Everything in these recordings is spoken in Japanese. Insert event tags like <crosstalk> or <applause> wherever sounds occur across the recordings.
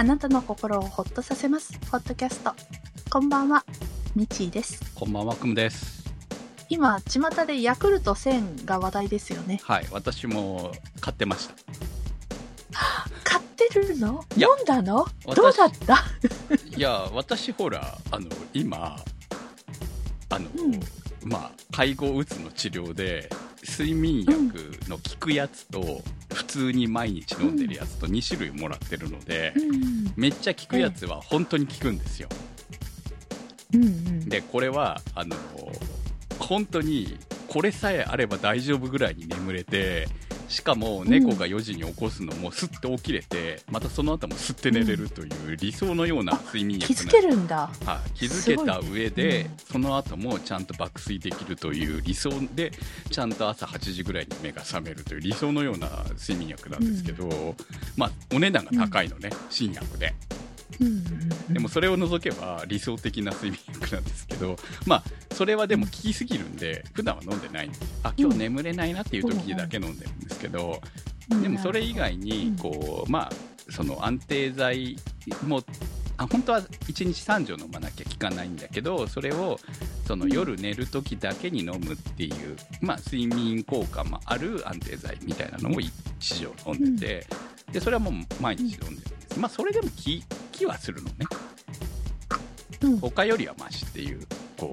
あなたの心をほっとさせます。ポッドキャスト。こんばんは、みちーです。こんばんは、くむです。今、巷でヤクルト1000が話題ですよね。はい、私も買ってました。買ってるの？いや飲んだの？私どうだった？いや、私ほら、あの、今、あの、うんまあ、介護うつの治療で、睡眠薬の効くやつと、普通に毎日飲んでるやつと2種類もらってるので、うん。めっちゃ効くやつは本当に効くんですよ。うんうん。で、これは、あの、本当に、これさえあれば大丈夫ぐらいに眠れて、しかも猫が4時に起こすのもすって起きれて、またその後もすって寝れるという理想のような睡眠薬気づけるんだ。はい、気づけた上で、すごいねその後もちゃんと爆睡できるという理想でちゃんと朝8時ぐらいに目が覚めるという理想のような睡眠薬なんですけど、まあ、お値段が高いのね、新薬でうんうんうん。でもそれを除けば理想的な睡眠薬なんですけど、まあ、それはでも効きすぎるんで普段は飲んでないんですあ今日眠れないなっていう時だけ飲んでるんですけど、うんでもそれ以外にこう、まあ、その安定剤もあ本当は1日3錠飲まなきゃ効かないんだけどそれをその夜寝る時だけに飲むっていう、まあ、睡眠効果もある安定剤みたいなのを1錠飲んでて、でそれはもう毎日飲んでるんです、まあ、それでも効きはするのね。うん。他よりはマシっていうこ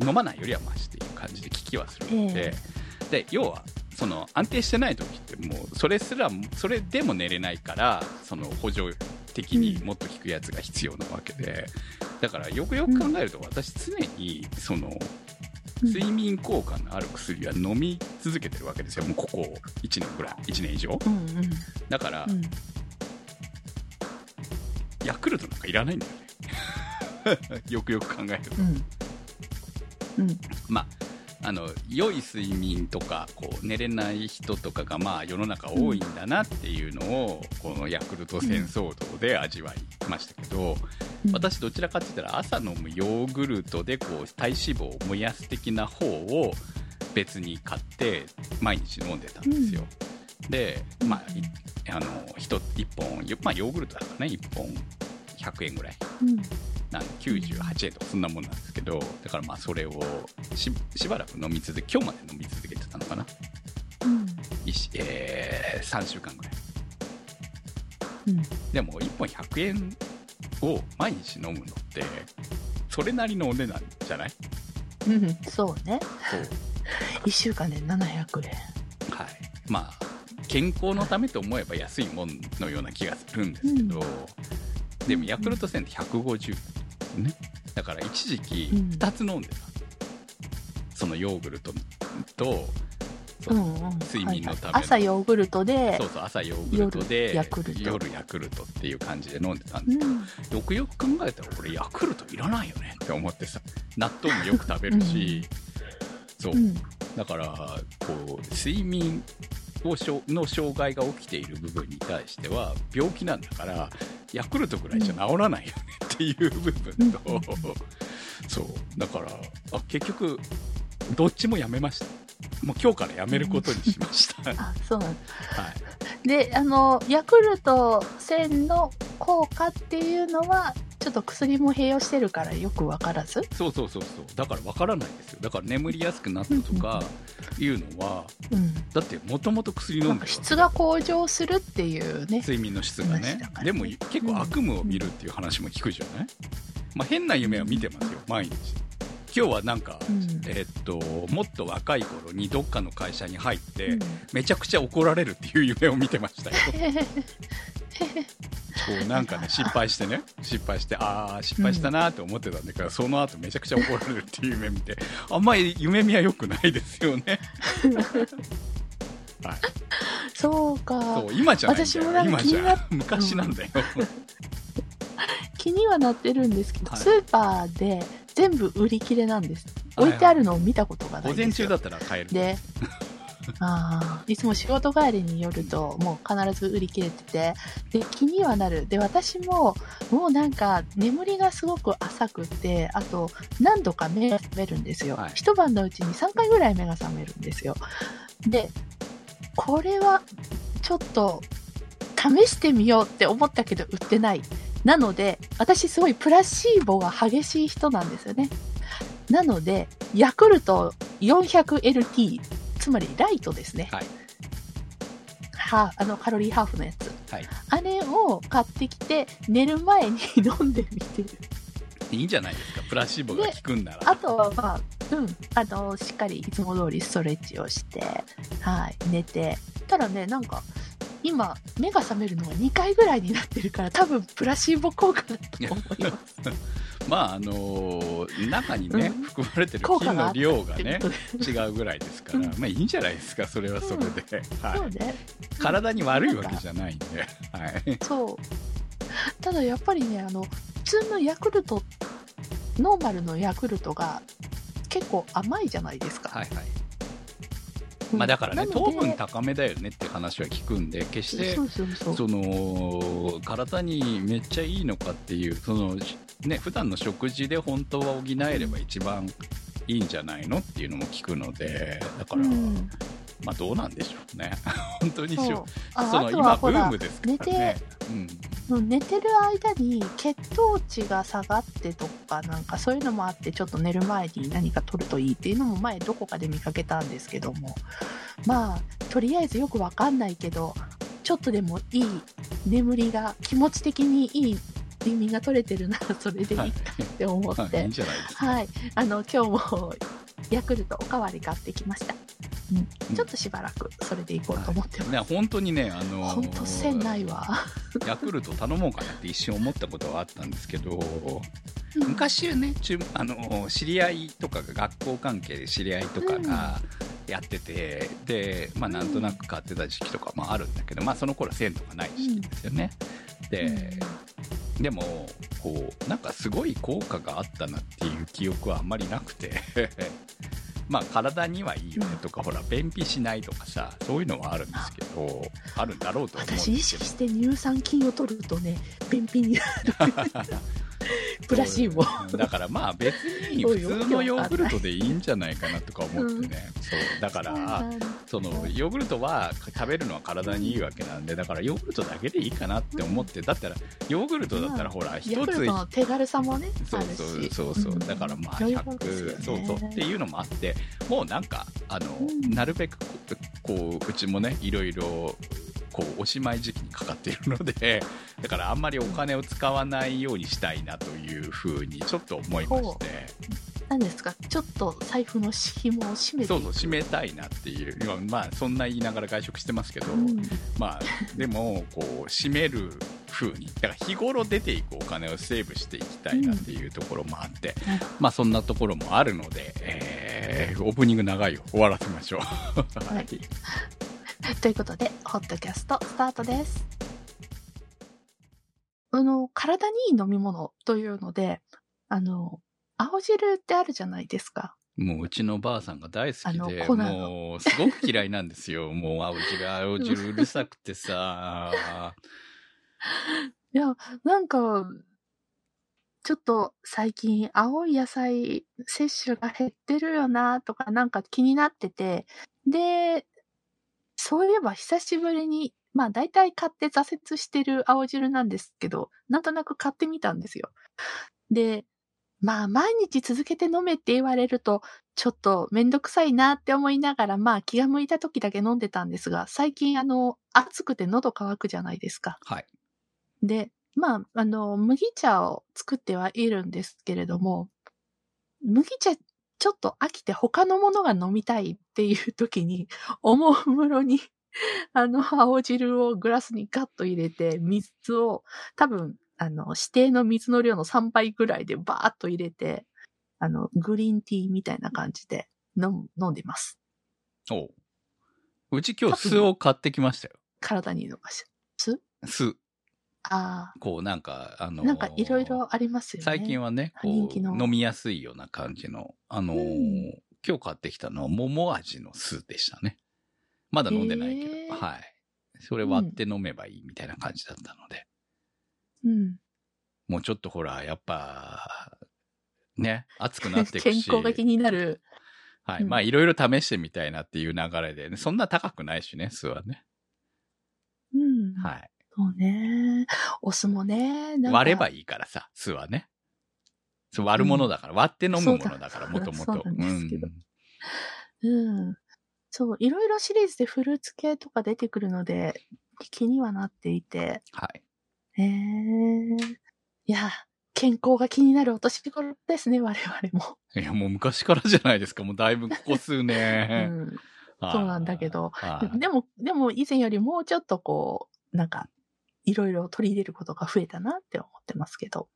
う飲まないよりはマシっていう感じで効きはするので、で要はその安定してない時ってもうそれすらそれでも寝れないからその補助的にもっと効くやつが必要なわけで。だからよくよく考えると私常にその睡眠効果のある薬は飲み続けてるわけですよ。もうここ1年ぐらい1年以上。だからうん。ヤクルトなんかいらないんだよね。<laughs> よくよく考えると。うん。うん。まあ、あの良い睡眠とかこう寝れない人とかがまあ世の中多いんだなっていうのを、このヤクルト戦争道で味わいましたけど、うん。私どちらかって言ったら朝飲むヨーグルトでこう体脂肪を燃やす的な方を別に買って毎日飲んでたんですよ、でまあいあの 1, 一本、よまあ、ヨーグルトだからね1本100円ぐらいうん。なん98円とかそんなもんなんですけどだからまあそれをししばらく飲み続け今日まで飲み続けてたのかな、うん。えー3週間ぐらいうん。でも1本100円を毎日飲むのってそれなりのお値段じゃない？うん。そうね。そう一週間で700円。はいまあ健康のためと思えば安いもんのような気がするんですけど、でもヤクルト1000って150円ね。だから一時期うん。2つ飲んでた、そのヨーグルトとそのうんうん。睡眠のための。はいはい。朝ヨーグルトでそう、そう朝ヨーグルトで夜ヤクルト。っていう感じで飲んでたんですけど、うん。よくよく考えたら俺ヤクルトいらないよねって思ってさ。納豆もよく食べるし、そううん。だからこう睡眠の障害が起きている部分に対しては病気なんだからヤクルトぐらいじゃ治らないよねっていう部分と、うん。そう。だからあ結局どっちもやめました。もう今日からやめることにしました、はいあ、そうなんだ。で、あの、ヤクルト1000の効果っていうのは、ちょっと薬も併用してるからよくわからず？そうそうそうそう。だからわからないですよ。だから眠りやすくなったとかいうのはうん。だってもともと薬飲なんんで質が向上するっていうね。睡眠の質がね。話だからでも結構悪夢を見るっていう話も聞くじゃない、まあ、変な夢は見てますよ。毎日今日はなんか、うん。えっともっと若い頃にどっかの会社に入って、うん。めちゃくちゃ怒られるっていう夢を見てましたよ。<laughs> こうなんかね失敗してね失敗してああ失敗したなって思ってたんだけど、その後めちゃくちゃ怒られるっていう夢見てあんまり夢見は良くないですよね。<laughs> はい。そうか。そう今じゃないんだよ。私もなんか今じゃ昔なんだよ、<laughs> 気にはなってるんですけど、はいスーパーで全部売り切れなんです。はい置いてあるのを見たことがないですよ。前中だったら買えるで、あーいつも仕事帰りに寄ると、もう必ず売り切れてて、で、気にはなる。で、私も、もうなんか、眠りがすごく浅くって、あと、何度か目が覚めるんですよ。はい一晩のうちに3回ぐらい目が覚めるんですよ。で、これは、ちょっと、試してみようって思ったけど売ってない。なので、私すごいプラシーボが激しい人なんですよね。なので、ヤクルト 400LT、つまりライトですね。はい。はあの、カロリーハーフのやつ。はい。あれを買ってきて、寝る前に飲んでみてる。いいんじゃないですか？プラシーボが効くんなら。あとは、まあ、うん、あの、しっかりいつも通りストレッチをして、はい、寝て。ただね、なんか、今、目が覚めるのが2回ぐらいになってるから、多分プラシーボ効果だと思います。<laughs> まあ、あのー中にね、うん含まれてる効菌の量がね違うぐらいですから、うんまあいいんじゃないですか、それはそれで。はい。そうね。体に悪いわけじゃないんで。はい。そう。ただやっぱりね、あの、普通のヤクルト、ノーマルのヤクルトが結構甘いじゃないですか。はいはい。うん。まあだからね、糖分高めだよねって話は聞くんで、決してその体にめっちゃいいのかっていうそのね普段の食事で本当は補えれば一番いいんじゃないのっていうのも聞くのでだから、うん、まあどうなんでしょうね。<laughs> 本当にしそう。その今ブームですからね。うんうん寝てる間に血糖値が下がってとかなんかそういうのもあってちょっと寝る前に何か取るといいっていうのも前どこかで見かけたんですけども。まあとりあえずよくわかんないけどちょっとでもいい眠りが気持ち的にいい睡眠が取れてるならそれでいいかって思って、はい。い。いんじゃないですか、はい、あの今日もヤクルトおかわり買ってきました、うん、ちょっとしばらくそれでいこうと思ってます、ね、本当にね、あのーほんと線ないわ、<laughs> ヤクルト頼もうかなって一瞬思ったことはあったんですけど、うん。昔はね、中あの知り合いとかが学校関係で知り合いとかがやってて、で、まあ、なんとなく買ってた時期とかもあるんだけど、まあ、その頃は線とかない時期ですよね。で、でもこうなんかすごい効果があったなっていう記憶はあんまりなくて <laughs> まあ体にはいいよねとか、ほら便秘しないとかさそういうのはあるんですけどあるんだろうと思うんです私意識して乳酸菌を取るとね便秘になる <laughs> プラシーボ。だからまあ別に普通のヨーグルトでいいんじゃないかなとか思ってね、そう。だからそのヨーグルトは食べるのは体にいいわけなんでだからヨーグルトだけでいいかなって思ってだったらヨーグルトだったらほら一つヤクルトの手軽さもねそうそうそうそう、ん。だからまあ余裕ですよ100、ね。そうそうっていうのもあってもうなんかあの、うん。なるべくこうこううちもねいろいろこうおしまい時期にかかっているので <laughs> だからあんまりお金を使わないようにしたいなというふうにちょっと思いまして。何ですか？ちょっと財布の紐を締めてそうそう締めたいなっていう。今まあそんな言いながら外食してますけど、うん。まあでもこう締める風にだから日頃出ていくお金をセーブしていきたいなっていうところもあって、まあそんなところもあるので、えーオープニング長いよ。終わらせましょう。<laughs> はいということで、ホットキャストスタートです。あの、体にいい飲み物というので、あの、青汁ってあるじゃないですか。もううちのばあさんが大好きで、もうすごく嫌いなんですよ。<laughs> もう青汁、青汁うるさくてさ。<laughs> いや、なんか、ちょっと最近青い野菜摂取が減ってるよなとかなんか気になってて、で、そういえば久しぶりに、まあ大体買って挫折してる青汁なんですけど、なんとなく買ってみたんですよ。で、まあ毎日続けて飲めって言われると、ちょっとめんどくさいなって思いながら、まあ気が向いた時だけ飲んでたんですが、最近あの、暑くて喉乾くじゃないですか。はい。で、まあ、あの、麦茶を作ってはいるんですけれども、麦茶ちょっと飽きて他のものが飲みたいっていう時に、<laughs> おもむろに、<laughs> あの、青汁をグラスにガッと入れて、水を多分、あの、指定の水の量の3倍ぐらいでバーッと入れて、あの、グリーンティーみたいな感じで飲む、飲んでます。おううち今日酢を買ってきましたよ。体にいいのかしら。酢酢。あこうなんか、あのあ、なんかいろいろありますよね。最近はね、こ人気のう、飲みやすいような感じの、あのーうん今日買ってきたのは桃味の酢でしたね。まだ飲んでないけど、へーはい。それ割って飲めばいいみたいな感じだったので、うん。もうちょっとほら、やっぱ、ね、暑くなっていく健し、康が気になる。はい。うんまあ、いろいろ試してみたいなっていう流れで、ね、そんな高くないしね、酢はね。うん。はい。そうね。お酢もね、割ればいいからさ、酢はね。そう割るものだから、割って飲むものだから、もともと。そうなん。そう、いろいろシリーズでフルーツ系とか出てくるので、気にはなっていて。はい。へえ。いや、健康が気になるお年頃ですね、我々も。いや、もう昔からじゃないですか。もうだいぶここ数う年。<laughs> ん。そうなんだけどはいでも、でも以前よりもうちょっとこう、なんか、いろいろ取り入れることが増えたなって思ってますけど。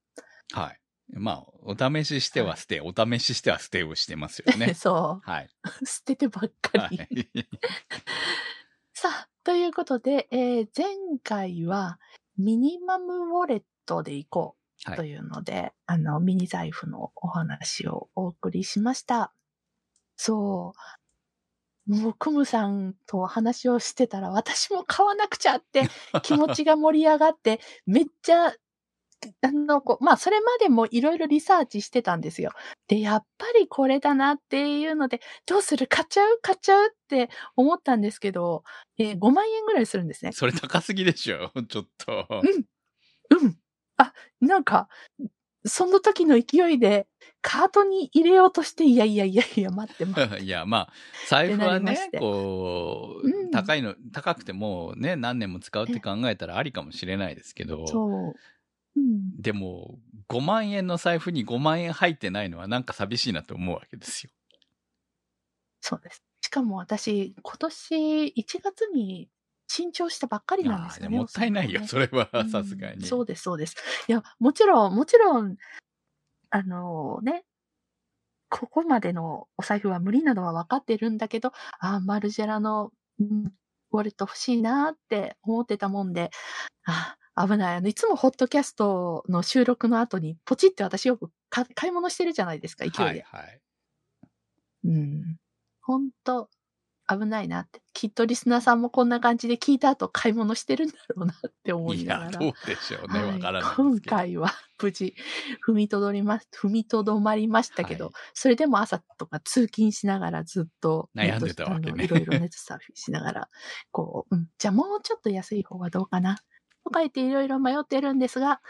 はい。まあ、お試ししては捨て、お試ししては捨てをしてますよね。<laughs> そはい。う。<laughs> 捨ててばっかはり。い。<laughs> さあ、ということで、えー前回はミニマムウォレットで行こうはいというので、あの、ミニ財布のお話をお送りしました。そう。もう、クムさんと話をしてたら、私も買わなくちゃって <laughs> 気持ちが盛り上がって、めっちゃ、あの、こうまあ、それまでもいろいろリサーチしてたんですよ。で、やっぱりこれだなっていうので、どうする買っちゃう？買っちゃう？って思ったんですけど、えー5万円ぐらいするんですね。それ高すぎでしょ、ちょっと。うん。あ、なんか、その時の勢いで、カートに入れようとして、いやいやいやいや、待って待って。<laughs> いや、まあ、財布はねこう、うん高いの、高くてもね、何年も使うって考えたらありかもしれないですけど、そう。うん。でも、5万円の財布に5万円入ってないのはなんか寂しいなと思うわけですよ。そうです。しかも私、今年1月に新調したばっかりなんですよね。あーもったいないよ、それはさすがに。うんそうです、そうです。いや、もちろん、もちろん、あのね、ここまでのお財布は無理なのは分かってるんだけど、あーマルジェラの、うんウォレット欲しいなって思ってたもんで、あー危ない。あの、いつもホットキャストの収録の後に、ポチって私よくか買い物してるじゃないですか、勢いで。はいはい。うん。ほんと、危ないなって。きっとリスナーさんもこんな感じで聞いた後買い物してるんだろうなって思いいや、ながら。どうでしょうね、わ、はいからない。今回は無事踏みとどりま、踏みとどまりましたけど、はいそれでも朝とか通勤しながらずっと悩んでたわけねいろいろネットサーフィンしながら、こう、うん、じゃあもうちょっと安い方はどうかなとか言っていろいろ迷ってるんですが、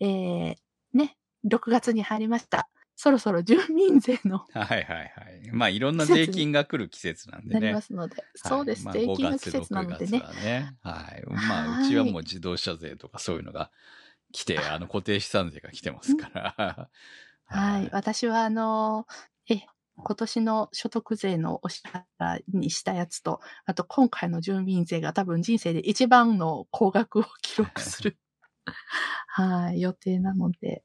えー、ね、6月に入りました。そろそろ住民税の <laughs> はいはいはい。まあ、いろんな税金が来る季節なんでね。なりますので、そうです、はいまあ税金の季節なのでね5。月6月はね。はい。まあ、はいうちはもう自動車税とかそういうのが来て、あの、固定資産税が来てますから。はい。私は、あの、え、今年の所得税のお支払いにしたやつと、あと今回の住民税が多分人生で一番の高額を記録する、<laughs> はい、予定なので、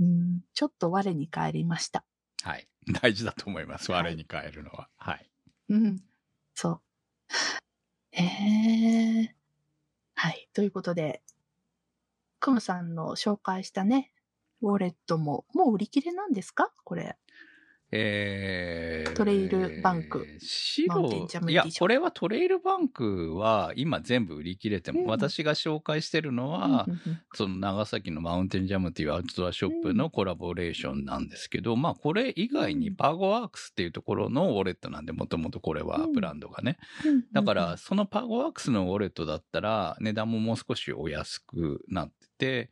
うん、ちょっと我に返りました。はい。大事だと思います。はい我に変えるのは。はい。うん、そう。<laughs> ええはい。ということで、クムさんの紹介したね、ウォレットも、もう売り切れなんですか？これ。えー、トレイルバンク。白いやこれはトレイルバンクは今全部売り切れても、うん。私が紹介してるのは、うんうんうん。その長崎のマウンテンジャムっていうアウトドアショップのコラボレーションなんですけど、まあこれ以外にパゴワークスっていうところのウォレットなんで、もともとこれはブランドがね。だから、そのパゴワークスのウォレットだったら値段ももう少しお安くなってて、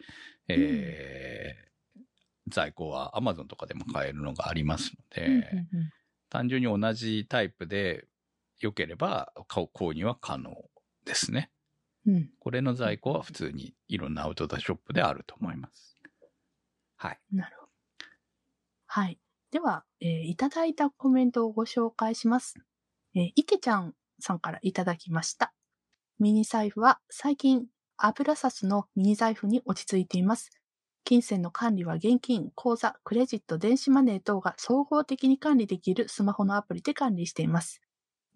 えー在庫は Amazon とかでも買えるのがありますので、うんうんうん単純に同じタイプで良ければ購入は可能ですね。うんこれの在庫は普通にいろんなアウトドアショップであると思います。はい。なるほど。はい。では、えーいただいたコメントをご紹介します。えー、いけちゃんさんからいただきました。ミニ財布は最近、油札のミニ財布に落ち着いています。金銭の管理は現金、口座、クレジット、電子マネー等が総合的に管理できるスマホのアプリで管理しています。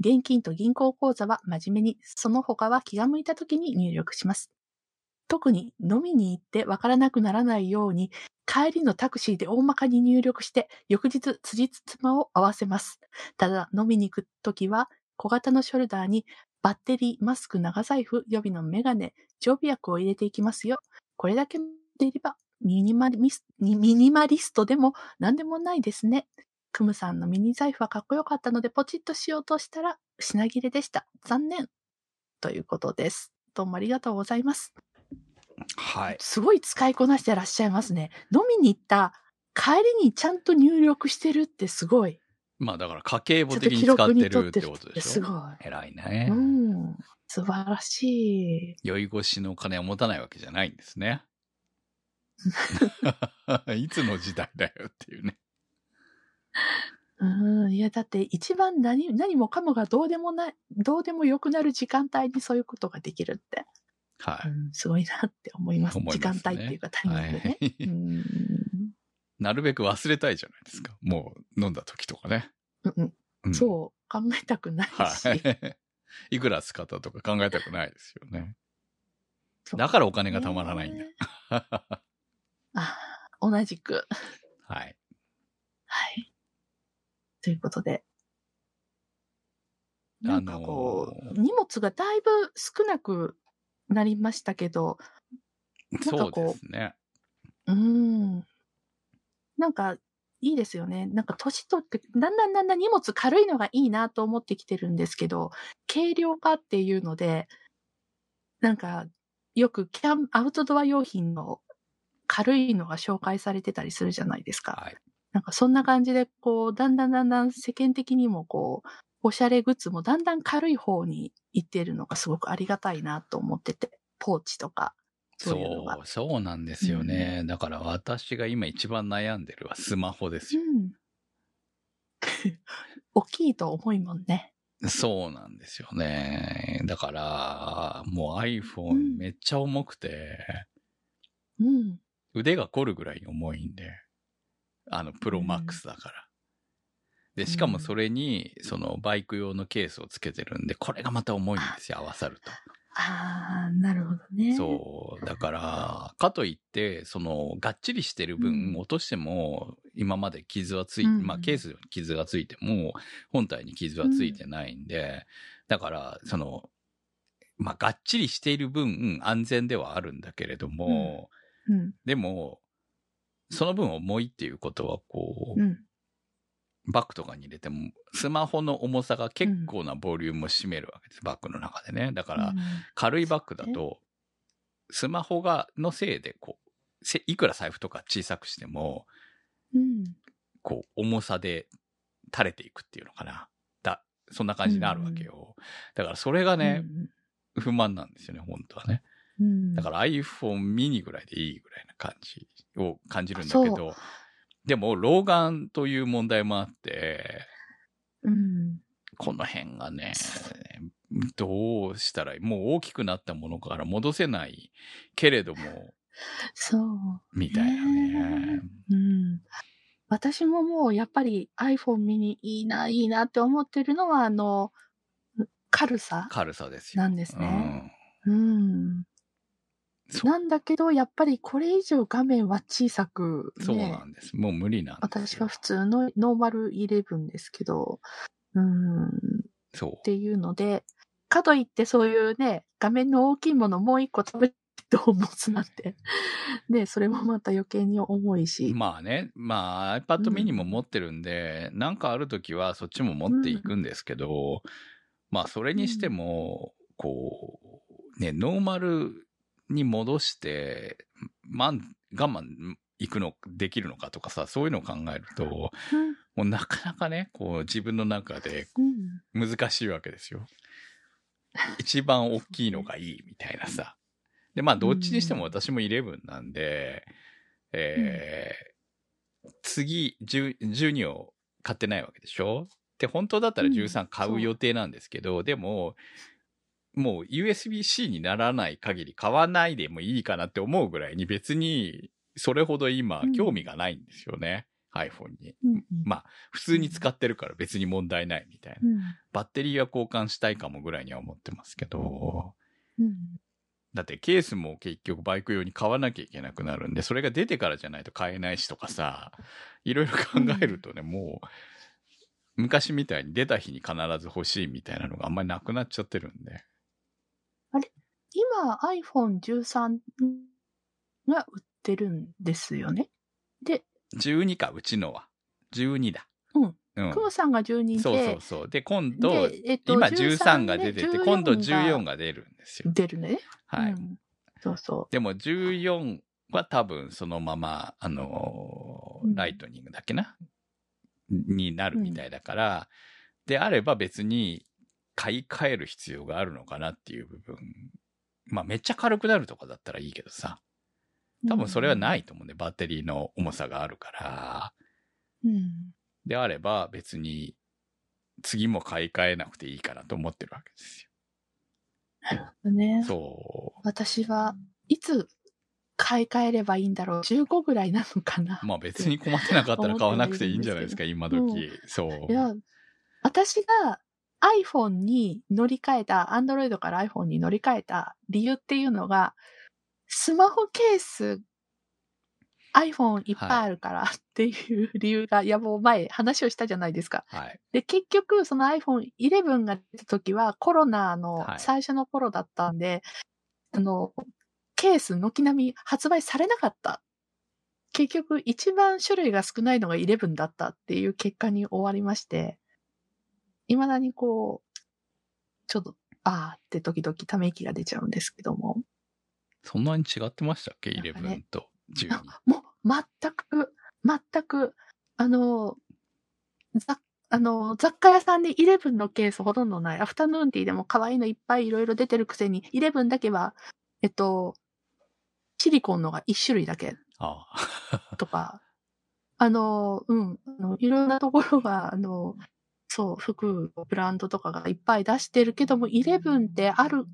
現金と銀行口座は真面目に、その他は気が向いた時に入力します。特に飲みに行ってわからなくならないように、帰りのタクシーで大まかに入力して、翌日辻褄を合わせます。ただ、飲みに行くときは、小型のショルダーにバッテリー、マスク、長財布、予備のメガネ、常備薬を入れていきますよ。これだけでいれば、ミニマリスミニマリストでも何でもないですね。クムさんのミニ財布はかっこよかったので、ポチッとしようとしたら、品切れでした。残念。ということです。どうもありがとうございます。はい。すごい使いこなしてらっしゃいますね。飲みに行った帰りにちゃんと入力してるってすごい。まあだから家計簿的に使ってるってことでしょ？てすごい。偉いねう。ん。素晴らしい。酔い越しの金を持たないわけじゃないんですね。<laughs> いつの時代だよっていうね。うん。いや、だって一番何、何もかもがどうでもない、どうでもよくなる時間帯にそういうことができるって。はい。うん、すごいなって思います。ますね時間帯っていうかタイミングでね。はいうん。なるべく忘れたいじゃないですか。もう飲んだ時とかね。うんうんうんそう、考えたくないし。はい。<laughs> いくら使ったとか考えたくないですよね。だからお金がたまらないんだ。ね <laughs> あ同じく。はい。はい。ということで。なんかこう、あのー荷物がだいぶ少なくなりましたけど、なんそうかこうですね。うーん。なんか、いいですよね。なんか年取って、だんだんだんだん荷物軽いのがいいなと思ってきてるんですけど、軽量化っていうので、なんか、よくキャン、アウトドア用品の軽いのが紹介されてたりするじゃないですか。はい。なんかそんな感じで、こう、だんだんだんだん世間的にもこう、おしゃれグッズもだんだん軽い方に行ってるのがすごくありがたいなと思ってて、ポーチとか、そうそう、そうなんですよね。だから私が今一番悩んでるはスマホですよ。うん。<laughs> 大きいと重いもんね。そうなんですよね。だから、もうう iPhone んめっちゃ重くて、うん。腕が凝るぐらい重いんで、あの、プロマックスだから。で、しかもそれに、そのバイク用のケースをつけてるんで、これがまた重いんですよ、合わさると。ああ、なるほどね。そう。だから、かといって、その、がっちりしてる分、うん落としても、今まで傷はつい、うんまあ、ケースに傷がついても、本体に傷はついてないんで、だから、その、まあ、がっちりしている分、安全ではあるんだけれども、うん。でも、その分重いっていうことは、こう、うん。バッグとかに入れても、スマホの重さが結構なボリュームを占めるわけです、バッグの中でね。だから、軽いバッグだと、スマホが、のせいで、こう、せいくら財布とか小さくしても、うん。こう、重さで垂れていくっていうのかな。だ、そんな感じになるわけよ。だからそれがね、不満なんですよね、本当はね。うん。だから iPhone mini ぐらいでいいぐらいな感じを感じるんだけそど、でも、老眼という問題もあって、うん。この辺がね、どうしたらいい？もう大きくなったものから戻せないけれども、そう。みたいなね。うん。私ももうやっぱり iPhone mini いいな、いいなって思ってるのは、あの、軽さ軽さですよ。なんですね。うんうん。なんだけど、やっぱりこれ以上画面は小さく、ね、そうなんです。もう無理なんですよ。私は普通のノーマル11ですけど、うん、っそう。ていうので、かといってそういうね、画面の大きいものもう一個食べて持つなんて。で、<laughs> それもまた余計に重いし。まあね、まあ iPad mini も持ってるんで、なんかあるときはそっちも持っていくんですけど、まあそれにしても、こう、ね、ノーマルに戻して、まん、我慢いくの、できるのかとかさ、そういうのを考えると、うんもうなかなかね、こう自分の中でうん難しいわけですよ。一番大きいのがいいみたいなさ。で、まあ、どっちにしても私も11なんで、えー次、10 12を買ってないわけでしょ？で、本当だったらうん13買う予定なんですけど、でも、もう USB-C にならない限り買わないでもいいかなって思うぐらいに別にそれほど今うん興味がないんですよね。iPhone に。うんまあ、普通に使ってるから別に問題ないみたいな。うんバッテリーは交換したいかもぐらいには思ってますけど、うんだってケースも結局バイク用に買わなきゃいけなくなるんで、それが出てからじゃないと買えないしとかさ、いろいろ考えるとね、もう、昔みたいに出た日に必ず欲しいみたいなのがあんまりなくなっちゃってるんで。今 iPhone13 が売ってるんですよね。で、12か、うちのは。12だ。うん。うんク。ムさんが12で、そうそうそう。で、今度、でえっと今13が出てて、13今度14 14が出るんですよ。出るね。はい。うんそうそでも14は多分そのまま、あのーうんライトニングだっけな？になるみたいだから、であれば別に買い替える必要があるのかなっていう部分。まあめっちゃ軽くなるとかだったらいいけどさ。う。多分それはないいと思うんで、バッテリーの重さがあるから。うん。であれば別に次も買い替えなくていいかなと思ってるわけですねよ。。そ私はいつ買い替えればいいんだろう。15ぐらいなのかなう。。まあ別に困ってなかったら買わなくていいんじゃないですか、今時。そう。いや、私が iPhone に乗り換えた、Android から iPhone に乗り換えた理由っていうのが、スマホケース、iPhone いっぱいあるからっていう理由が、い、やもう前話をしたじゃないですか。はい。で、結局その iPhone 11が出た時はコロナのはい最初の頃だったんで、あの、ケース軒並み発売されなかった。結局一番種類が少ないのが11だったっていう結果に終わりまして、未だにこう、ちょっと、あーって時々ため息が出ちゃうんですけども、そんなに違ってましたっけ？なんかね ?11 と12。もう全く、全く、あの、ざあの、雑貨屋さんで11のケースほとんどない。アフタヌーンティーでも可愛いのいっぱいいろいろ出てるくせに、11だけは、えっと、シリコンのが1種類だけああ。とか、あの、うん、あのいろんなところが、あの、そう、服、ブランドとかがいっぱい出してるけども、11ってある、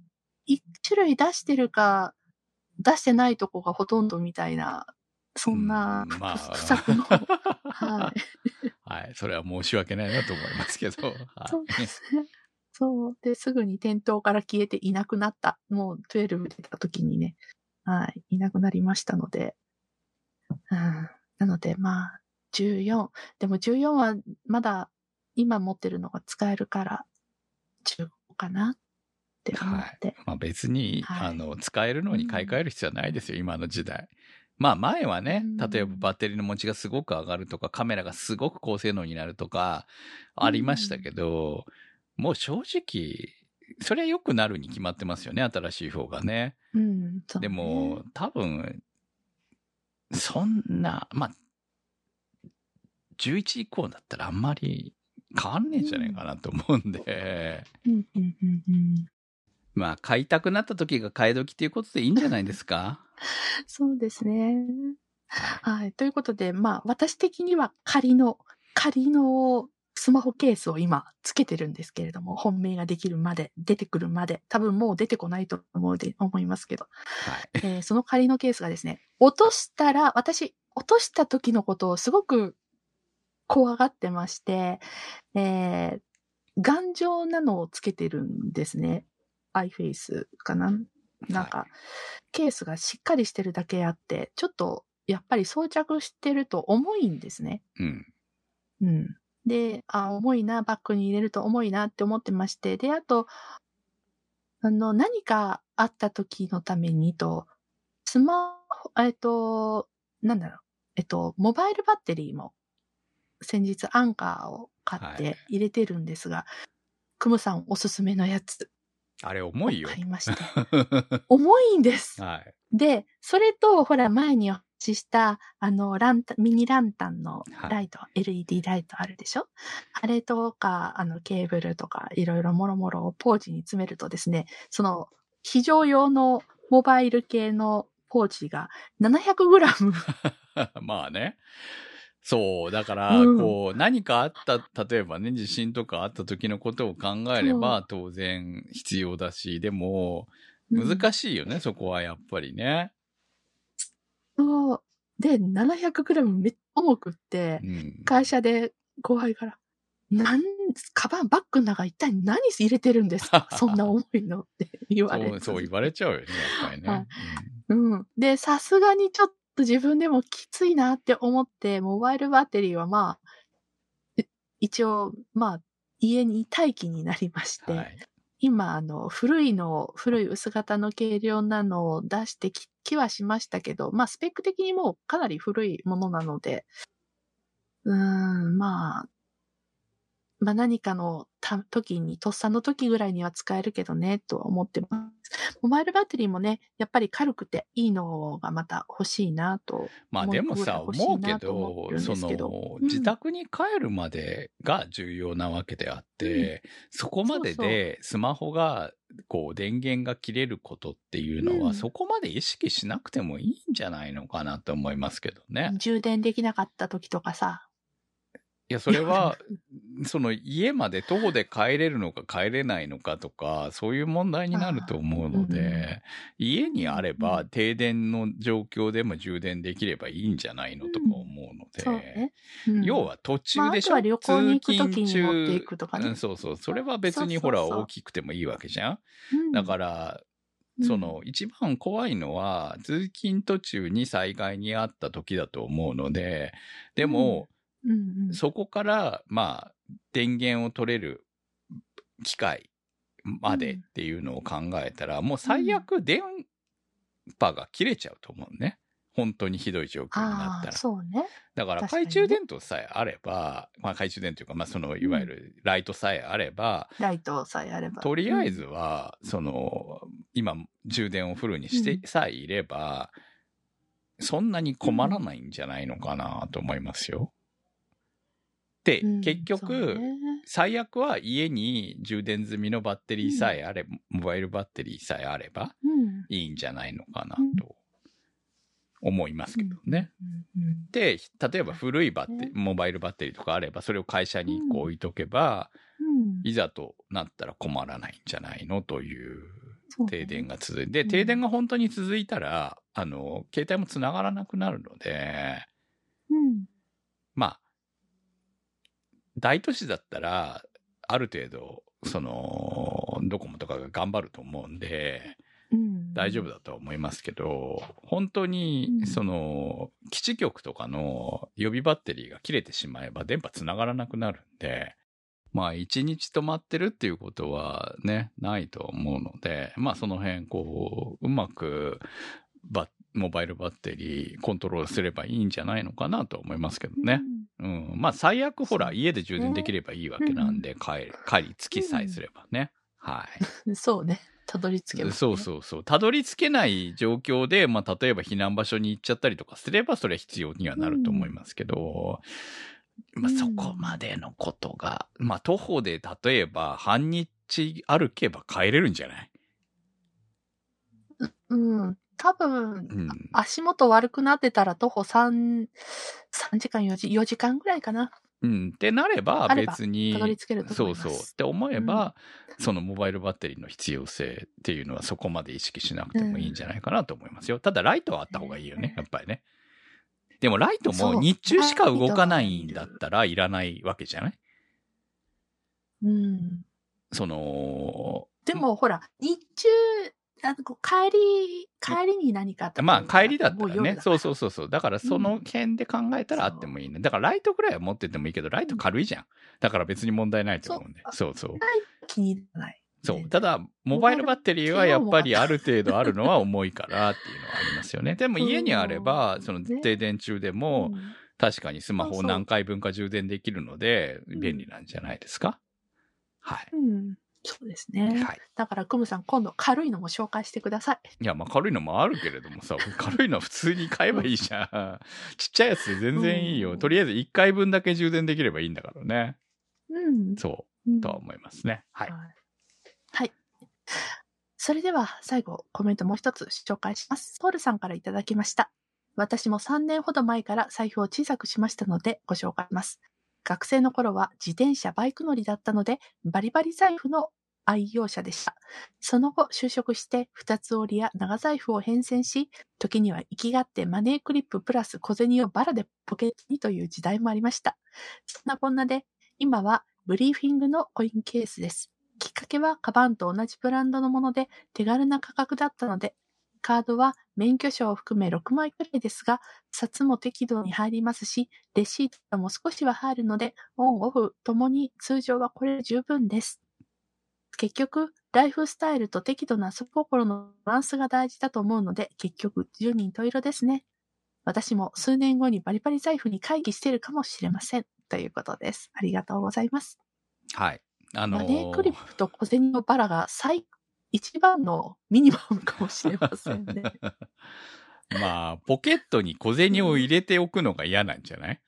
1種類出してるか、出してないとこがほとんどみたいな、そんな、うんまあ不作の、<laughs> はい。はい。それは申し訳ないなと思いますけど。はいそうですね。そう。で、すぐに店頭から消えていなくなった。もう12出た時にね、はい、いなくなりましたので。うん、なので、まあ、14。でも14はまだ今持ってるのが使えるから、15かなって思って。まあ別に、はいあの、使えるのに買い替える必要はないですよ、今の時代。まあ前はねうん、例えばバッテリーの持ちがすごく上がるとか、カメラがすごく高性能になるとか、ありましたけど、もう正直、それは良くなるに決まってますよね、新しい方がね。うん、ねでも、多分、そんな、まあ、11以降だったらあんまり変わんねえんじゃないかなと思うんで。まあ、買いたくなった時が買い時っていうことでいいんじゃないですか？そうですね。はい。ということで、まあ、私的には仮の、仮のスマホケースを今つけてるんですけれども、本命ができるまで、出てくるまで、多分もう出てこないと思うで、思いますけど、はい。えーその仮のケースがですね、落としたら、私、落とした時のことをすごく怖がってまして、えー頑丈なのをつけてるんですね。iFace かな？なんか、ケースがしっかりしてるだけあって、ちょっと、やっぱり装着してると重いんですね。うん。うん。で、あ、重いな、バッグに入れると重いなって思ってまして、で、あと、あの、何かあった時のためにと、スマホ、えっと、なんだろう、えっと、モバイルバッテリーも、先日アンカーを買っはいて入れてるんですが、クムさんおすすめのやつ、あれ重いよ。買いまして。<laughs> 重いんです。はい。で、それと、ほら、前にお話しした、あの、ランタン、ミニランタンのライト、LED ライトあるでしょ？あれとか、あの、ケーブルとか、いろいろもろもろをポーチに詰めるとですね、その、非常用のモバイル系のポーチが 700g。<laughs> まあね。そう。だから、うんこう、何かあった、例えばね、地震とかあった時のことを考えれば、当然必要だし、でも、難しい。よね、そこはやっぱりね。そう。で、700g めっちゃ重くってう、ん。会社で後輩から、なん、カバン、バッグの中一体何入れてるんですか？<laughs> そんな重いのって言われそう、そう言われちゃうよね、やっぱりね。はいうん。で、さすがにちょっと自分でもきついなって思って、モバイルバッテリーはまあ、え一応、まあ、家に待機になりまして、うんはい。今、あの、古いの、古い薄型の軽量なのを出してき、きはしましたけど、まあ、スペック的にもうかなり古いものなので、うーん、まあ、まあ何かのた時に、とっさの時ぐらいには使えるけどね、とは思ってます。モバイルバッテリーもね、やっぱり軽くていいのがまた欲しいなと。まあでもさ、思うけど、その、うん自宅に帰るまでが重要なわけであって、そこまででスマホが、こう、電源が切れることっていうのは、うんそこまで意識しなくてもいいんじゃないのかなと思いますけどね。充電できなかった時とかさ。いや、それは、<laughs> その家まで徒歩で帰れるのか帰れないのかとか、そういう問題になると思うので、家にあれうばん。停電の状況でも充電できればいいんじゃないのとか思うので、要は途中でしょ、まああ旅行に行く時に持っていくとかねうんそうそう。それは別にほら大きくてもいいわけじゃん。だから、その、一番怖いのは、通勤途中に災害にあった時だと思うので、でも、うんうんそこから、まあ、電源を取れる機械までっていうのを考えたら、もう最悪電波が切れちゃうと思うね。本当にひどい状況になったら。そうね。だから懐中電灯さえあれば、まあ懐中電灯というか、まあそのいわゆるライトさえあれば、ライトさえあれば。とりあえずは、その、今充電をフルにしてさえいれば、そんなに困らないんじゃないのかなと思いますよ。でうん、結局、ね。最悪は家に充電済みのバッテリーさえあれ、モバイルバッテリーさえあればうん。いいんじゃないのかなうんと思いますけどね。。うん。うん。で、例えば古いバッテリねー、モバイルバッテリーとかあれば、それを会社にこう置いとけば、うん。いざとなったら困らないんじゃないのという停電が続いて、うん。停電が本当に続いたら、あの、携帯も繋がらなくなるので、うん。まあ、大都市だったら、ある程度、その、ドコモとかが頑張ると思うんで、うん大丈夫だとは思いますけど、本当にう、んその、基地局とかの予備バッテリーが切れてしまえば電波繋がらなくなるんで、まあ、一日止まってるっていうことはね、ないと思うので、まあ、その辺、こう、うまく、モバイルバッテリーコントロールすればいいんじゃないのかなと思いますけどね。うん。まあ、最悪ほら、家で充電できればいいわけなんで、帰り、帰り着きさえすればね。はうん <laughs> そうね。たどり着けい。ますねそうそうそう。たどり着けない状況で、まあ、例えば避難場所に行っちゃったりとかすれば、それは必要にはなると思いますけど、まあ、うんそこまでのことが、まあ、徒歩で例えば半日歩けば帰れるんじゃない？うん。多分う、ん。足元悪くなってたら徒歩3、3時間4時、4時間ぐらいかな。うん。ってなれば、別に、たどり着けるとそう。そう。って思えば、そのモバイルバッテリーの必要性っていうのはそこまで意識しなくてもいいんじゃないかなと思いますよ。ただ、ライトはあった方がいいよね、やっぱりね。でも、ライトも日中しか動かないんだったらいらないわけじゃない？うん。その、でも、ほら、日中、あのこう帰り、帰りに何かまあ、帰りだったらね。そううそうそうそう。だから、その辺で考えたらあってもいいね。だから、ライトぐらいは持っててもいいけど、ライト軽いじゃん。だから別に問題ないと思うんで。そうそう。気に入らない。そう。ただ、モバイルバッテリーはやっぱりある程度あるのは重いからっていうのはありますよね。<laughs> でも家にあれば、その停電中でも、うん確かにスマホを何回分か充電できるので、うん便利なんじゃないですか？はい。うん。そうですね。はい。だから、クムさん、今度軽いのも紹介してください。いや、まあ軽いのもあるけれどもさ、<laughs> 軽いのは普通に買えばいいじゃん。<laughs> ちっちゃいやつで全然いいよ。うんとりあえず1回分だけ充電できればいいんだからね。うん。そうう、んとは思いますね。はい。はい。はい。それでは最後コメントもう一つ紹介します。ポールさんからいただきました。私も3年ほど前から財布を小さくしましたのでご紹介します。学生の頃は自転車、バイク乗りだったのでバリバリ財布の愛用者でした。その後就職して二つ折りや長財布を変遷し、時には行きがってマネークリッププラス小銭をバラでポケットにという時代もありました。そんなこんなで今はブリーフィングのコインケースです。きっかけはカバンと同じブランドのもので手軽な価格だったので、カードは免許証を含め6枚くらいですが、札も適度に入りますし、レシートも少しは入るので、オンオフともに通常はこれで十分です。結局、ライフスタイルと適度な遊び心のバランスが大事だと思うので、結局、十人十色ですね。私も数年後にバリバリ財布に会議しているかもしれません。ということです。ありがとうございます。はい。あのマネークリップと小銭のバラが最、一番のミニマムかもしれませんね。<laughs> まあ、ポケットに小銭を入れておくのが嫌なんじゃない、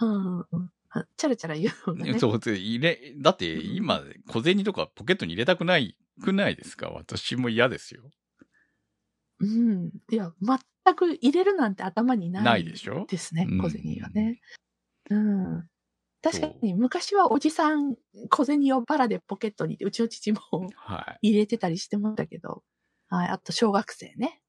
うんチャラチャラ言うのがね。そう、入れ、だって今、小銭とかポケットに入れたくない、くないですか？私も嫌ですよ。うん。いや、全く入れるなんて頭にない。ないでしょ？ですねうん、小銭がね。うん。確かに、昔はおじさん、小銭をバラでポケットにうちの父もはい。入れてたりしてましたけど。はい。あと、小学生ね。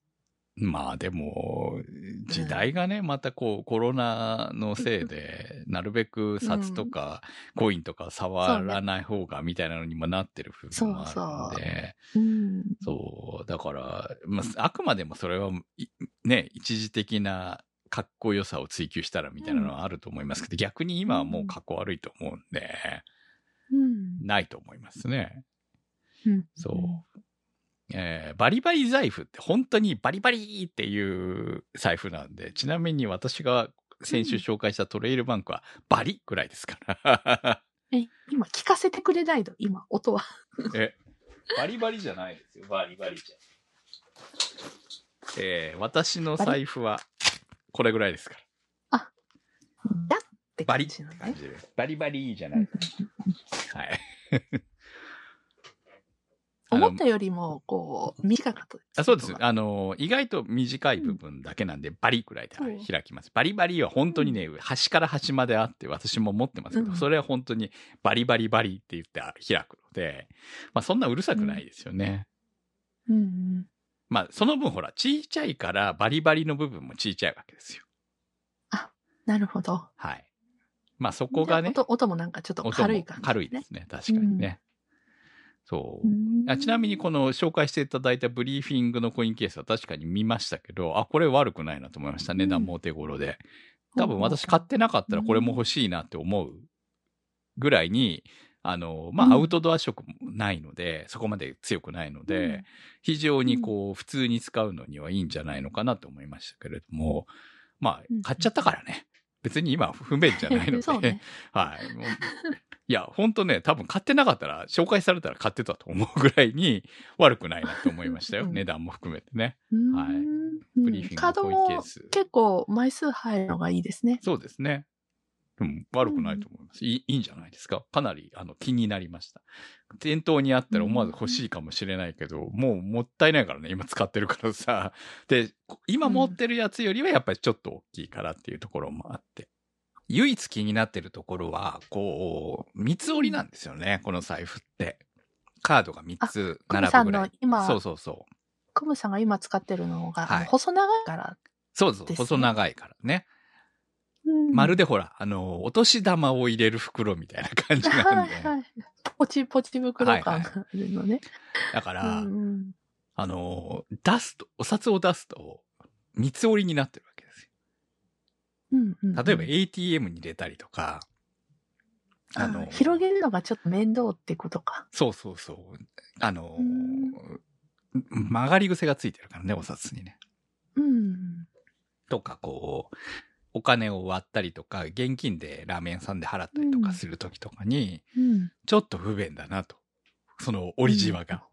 まあでも、時代がね、またこう、コロナのせいで、なるべく札とか、コインとか触らない方が、みたいなのにもなってる部分もあるんで、うん。そう、だから、まあ、あくまでもそれは、いね、一時的なかっこよさを追求したらみたいなのはあると思いますけど、逆に今はもうかっこ悪いと思うんで、うん。ないと思いますね。うん。そう。えーバリバリ財布って本当にバリバリっていう財布なんで、ちなみに私が先週紹介したトレイルバンクはバリぐらいですから。<laughs> え、今聞かせてくれないの？今、音は。<laughs> え、バリバリじゃないですよ。バリバリじゃ。えー私の財布はこれぐらいですから。だってバリって感じ。バリバリじゃうなんい。はい。<laughs> 思ったよりも、こう、短かったです。あそうですあの、意外と短い部分だけなんで、バリぐらいでうん開きます。バリバリは本当にね、端から端まであって、私も持ってますけど、うんそれは本当にバリバリバリって言って開くので、まあそんなうるさくないですよね。うんうん。まあその分ほら、ちいちゃいからバリバリの部分もちいちゃいわけですよ。なるほど。はい。まあそこがね、音音もなんかちょっと軽い感じ、軽いですね。確かにね。そう。うんあちなみにこの紹介していただいたブリーフィングのコインケースは確かに見ましたけど、あ、これ悪くないなと思いました。値段もお手頃で。多分私買ってなかったらこれも欲しいなって思うぐらいに、あの、まうんあアウトドア色もないので、そこまで強くないので、非常にこう普通に使うのにはいいんじゃないのかなと思いましたけれども、まあうん買っちゃったからね。別に今不便じゃないので、<laughs> ね。<laughs> はい。いや、ほんとね、多分買ってなかったら、紹介されたら買ってたと思うぐらいに悪くないなと思いましたよ。うん値段も含めてね。うんはいうんブリーフィングカードも結構枚数入るのがいいですね。そうですね。うん、悪くないと思います。いいいいんじゃないですか？かなりあの気になりました。店頭にあったら思わず欲しいかもしれないけど、もうもったいないからね、今使ってるからさ。で、こ今持ってるやつよりはやっぱりちょっと大きいからっていうところもあって。唯一気になってるところは、こう、三つ折りなんですよね、この財布って。カードが3つ並ぶぐらい。の今、そうそうそう。クムさんが今使ってるのが、はい細長いから。そうそう、細長いからね。うんまるでほら、あの、お年玉を入れる袋みたいな感じなんで。<laughs> はいはい。ポチポチ袋感があるのね。だから、うんうんあの、出すと、お札を出すと、三つ折りになってるわけですうんうんよ。例えば ATM に入れたりとか、ああの、広げるのがちょっと面倒ってことか。そうそうそう。あのうん、曲がり癖がついてるからね、お札にね。うん。とか、こう、お金を割ったりとか、現金でラーメン屋さんで払ったりとかするときとかに、うん。ちょっと不便だなと。その折りじわが。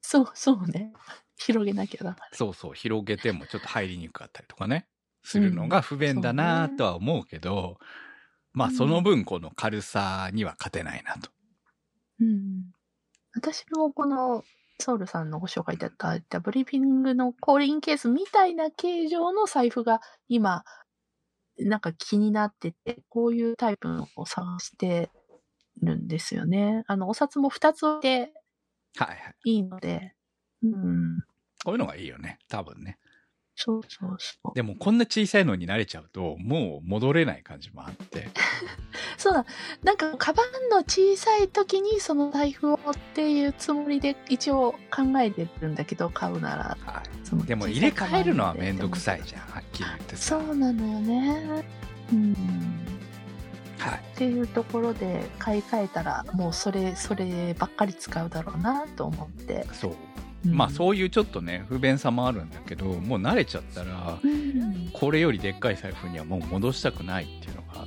そう、そうね。広げなきゃだ。そうそう、広げてもちょっと入りにくかったりとかね、するのが不便だなとは思うけど、まあうんその分この軽さには勝てないなと。うん。私もこのソウルさんのご紹介いただいたブリーフィングのコーリンケースみたいな形状の財布が今、なんか気になってて、こういうタイプのを探してるんですよね。あの、お札も2つ置いてはいはい。ので、うん。こういうのがいいよね、多分ね。そうそうそう。でもこんな小さいのに慣れちゃうと、もう戻れない感じもあって。そうだ。なんか、カバンの小さい時にその財布をっていうつもりで一応考えてるんだけど、買うなら。はい。でも入れ替えるのはめんどくさいじゃん、はっきり言ってさ。そうなのよね。うん。はい。っていうところで買い替えたらもうそれそればっかり使うだろうなと思って、そう。うまあそういうちょっとね不便さもあるんだけどもう慣れちゃったら、うんこれよりでっかい財布にはもう戻したくないっていうのがあ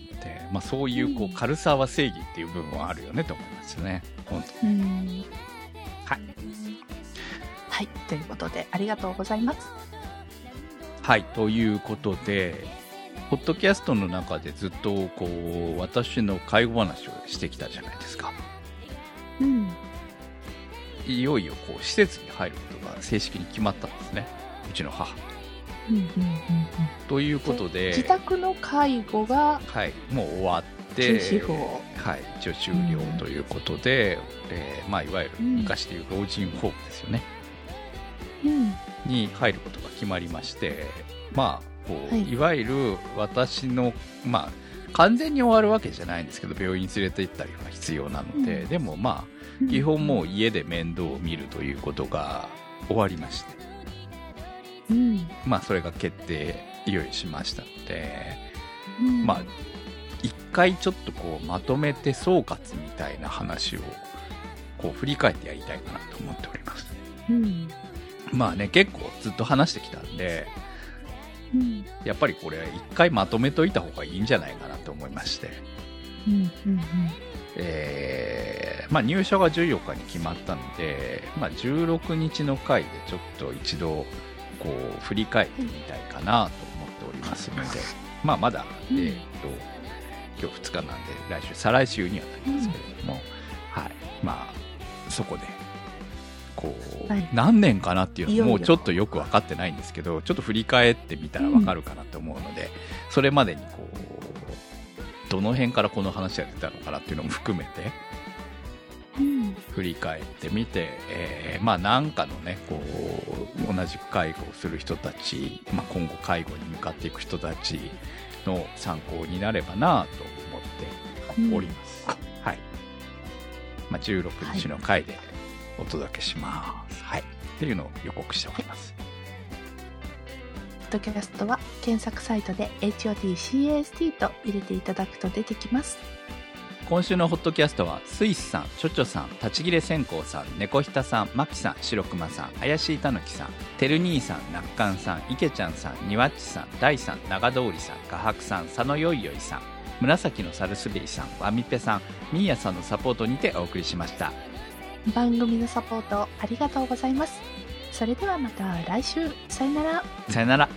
まあ、そういうこう軽さは正義っていう部分はあるよねと思いますよね。本当うん。はい。はい。ということでありがとうございます。はい。ということでポッドキャストの中でずっとこう私の介護話をしてきたじゃないですか。うん。いよいよこう施設に入ることが正式に決まったんですね。うちの母ということで自宅の介護がはい、もう終わってはい、一応終了ということで、えーまあ、いわゆるうん。昔でいう老人ホームですよね、うん。に入ることが決まりまして、まあこうはい。い、わゆる私の、まあ、完全に終わるわけじゃないんですけど病院に連れて行ったりは必要なので、うん。でもまあ基本もう家で面倒を見るということが終わりまして、うん。まあ、それが決定いよいよしましたので。うん。まあ、一回ちょっとこうまとめて総括みたいな話をこう振り返ってやりたいかなと思っております。うん。まあね、結構ずっと話してきたんで、うん。やっぱりこれ一回まとめといた方がいいんじゃないかなと思いまして、うんうんえーまあ入所が14日に決まったので、まあ16日の回でちょっと一度こう振り返ってみたいかなと思っておりますので、まあまだ、えうん。ーと、今日2日なんで来週、再来週にはなりますけれども、はい。まあ、そこで、こう、はい。何年かなっていうのもうちょっとよく分かってないんですけど、ちょっと振り返ってみたら分かるかなと思うので、それまでにこう、どの辺からこの話が出たのかなっていうのも含めて、うん振り返ってみて、えーまあなんかのねこう同じく介護をする人たち、まあ、今後介護に向かっていく人たちの参考になればなと思っております、はい、まあ、16日の回でお届けします、はい。っていうのを予告しております、ポッドキャストは検索サイトで HOTCAST と入れていただくと出てきます。今週のホットキャストはスイスさん、チョチョさん、立ち切れ線香さん、猫ひたさん、マキさん、白熊さん、怪しいたぬきさん、てる兄さん、なっかんさん、いけちゃんさん、にわっちさん、大さん、長通りさん、画伯さん、佐野よいよいさん、紫のサルスベリさん、わみぺさん、みーやさんのサポートにてお送りしました。番組のサポートありがとうございます。それではまた来週。さよなら。さよなら。